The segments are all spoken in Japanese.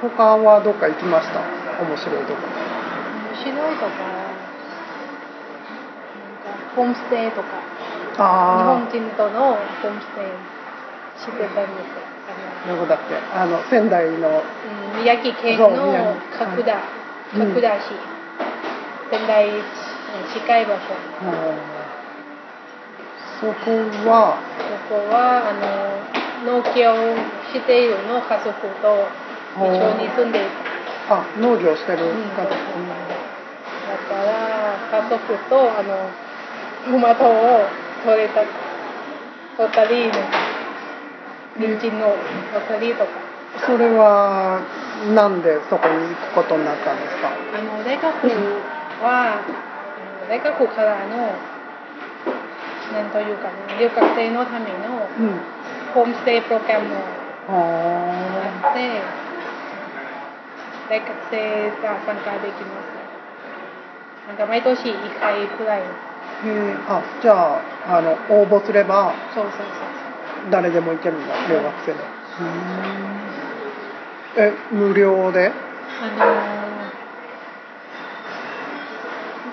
他はどっか行きました？面白いとこ。面白いとかなんかホームステイとか。日あ本人とのホームステイしてたりとかあどこだっけ？あの仙台の。うん宮城県の角田。うん。角田市。仙台近い場所。うんそこは？ここはあの農協しているの家族と一緒に住んであ農業してるうん方、だから家族とあのトマトを取れた取ったり人参の取ったりとか。それはなんでそこに行くことになったんですか？あの大学は大学からのなんというかな留学生のためのうん。ホームステイプログラムをああって大学生が参加できます。なんか毎年1回くらい。ーへえあじゃああの応募すればそうそうそうそう。誰でも行けるんだ留学生で。え無料で？あのー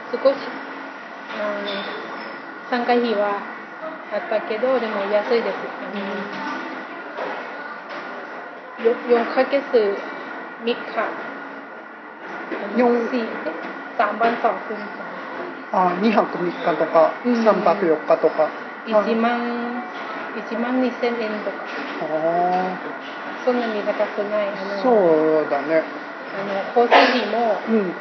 少し、うん、参加費はあったけどでも安いです。あのよ4ヶ月3日四4 3番2分あ2泊3日とかうん。3泊4日とか、1万1万2000円とか。あそんなに高くないそうだね。あの交通費も、うん。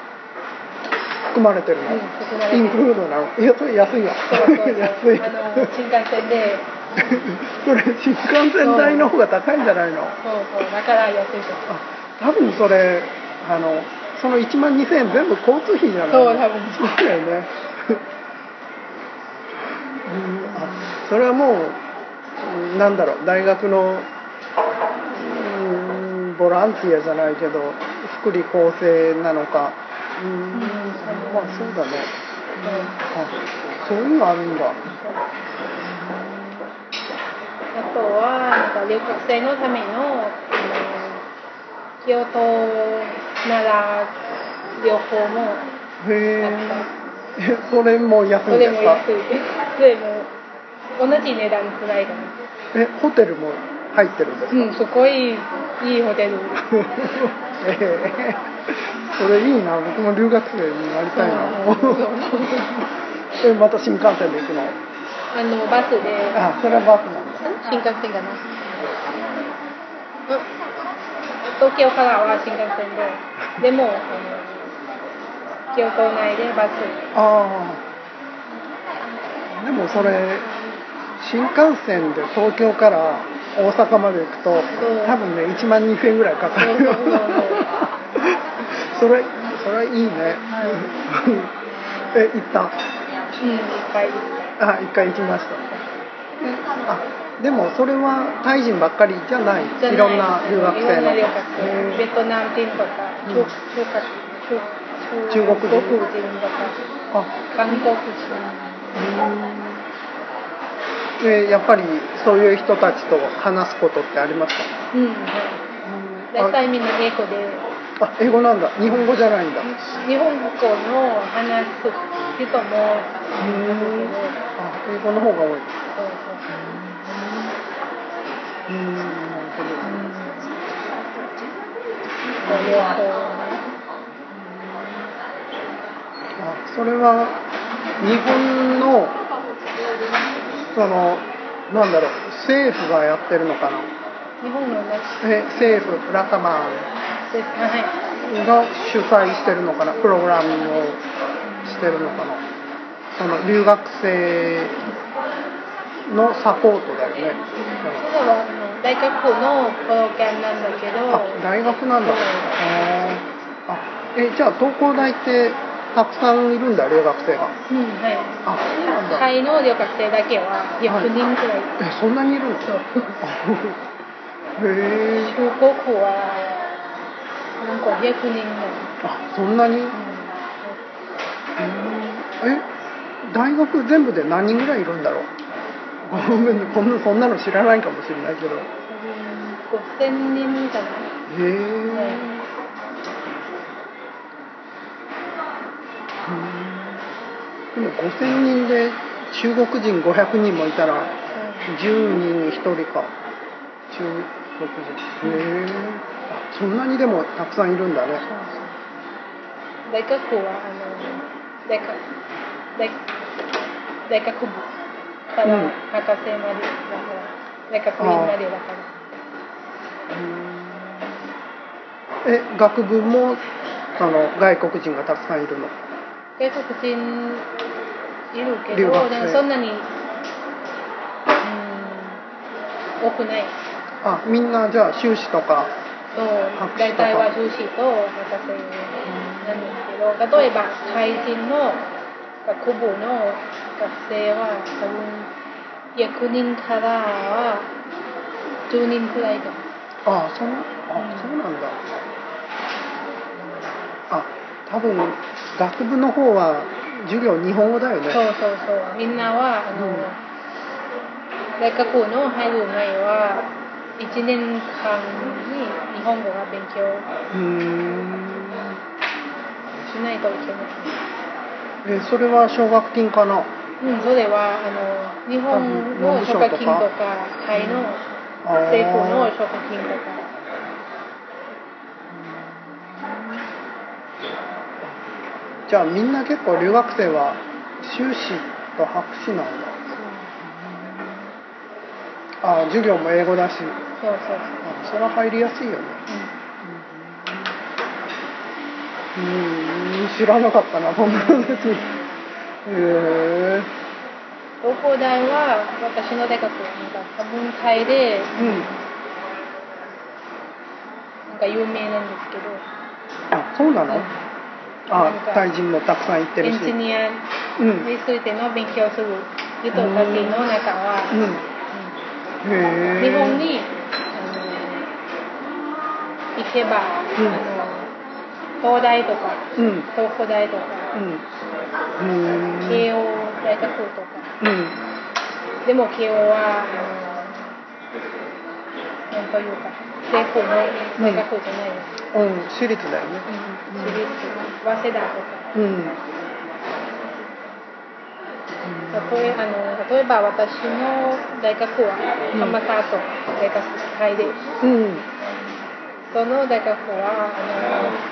含まれてるの、うん、含まれてイるンクルードなの。いやそれ安いわそうそうそう。安いあの新幹線で。それ新幹線代の方が高いんじゃないの？そうそうだから安いですあ多分それあのその1万2000円全部交通費じゃない？そう多分そうだよね。うん。あそれはもううんなんだろう大学のうんボランティアじゃないけど福利厚生なのか。うん。うんまあそうだね。あそういうのあるんだ。あとはなんか留学生のための京都奈良旅行もへええそれも安いんですか？安いそれも同じ値段くらいかなえホテルも入ってるんですか、うんすごいいいホテル。ええそれいいな。僕も留学生になりたいな。そうそうそれまた新幹線で行くの？あのバスで。あそれはバスなんだ新幹線かな。うん東京からは新幹線ででもあの京都内でバスああでもそれ新幹線で東京から大阪まで行くと多分ね1万2000円ぐらいかかる。そうそ れそれいいね、え行った？うんいっぱいあ一回行きました。あでもそれはタイ人ばっかりじゃない。い。いろんな留学生の。ベトナム人とかうん。中国人。中国人とかあ。韓国人。でやっぱりそういう人たちと話すことってありますか？うん。大体みんな英語で。あ英語なんだ。日本語じゃないんだ。日本語の話す人もあ英語の方が多い。そうん。なるほど両方あそれは日本のそのなんだろう政府がやってるのかな？日本のね。え政府ラタマンが主催してるのかな？プログラムをしてるのかな？その留学生のサポートだよね。それはあの大学のプログラムなんだけど。あ大学なんだ。ああえじゃあ東工大ってたくさんいるんだ留学生が。うんはい。あそうなんだ。タイの留学生だけは100人くらい、えそんなにいるの？そう。へえ中国はなんか100人の、あそんなに？うん。え大学全部で何人ぐらいいるんだろう？ごめんこんなそんなの知らないかもしれないけど。5000人みたいなへえ、でも五千人で中国人500人もいたら10人に1人か。中国人。へえそんなにでもたくさんいるんだね。大学はあの大学大学部。からうん。博士までだから大学院までだからえ学部もその外国人がたくさんいるの外国人いるけどなんかそんなに、うん、多くないあみんなじゃあ修士とかそう大体は修士と博士なんですけど例えばタイ人の学部の学生は多分100人からは10人くらいだ。あそうあそうなんだ。あ多分学部の方は授業日本語だよね。そうそうそう。みんなはあの、うん。大学の入る前は1年間に日本語が勉強しないといけないえそれは奨学金かな？うん、それはあの日本の奨学金とかタイの政府の奨学金とか。じゃあみんな結構留学生は修士と博士なんだ。あ授業も英語だし。そうそうそう。あそれは入りやすいよね。うん。うーん知らなかったなそんな話へえ東工大は私の大学なんか多分タイでうんなんか有名なんですけど。あそうなの？なん。あかタイ人もたくさん行ってエるし。ンジニアうん。についての勉強する人たちの中は、うん。うん。へえ日本にあの行けば、うん。あの東大とかうん。東工大とか、うん。うん。慶応大学とか。うん。でも慶応はあのなんというか政府の大学じゃない、うん。私立だよね。うん、私立早稲田とか。うん。例えあの例えば私の大学はうん浜田と大学タイでうん。その大学はあの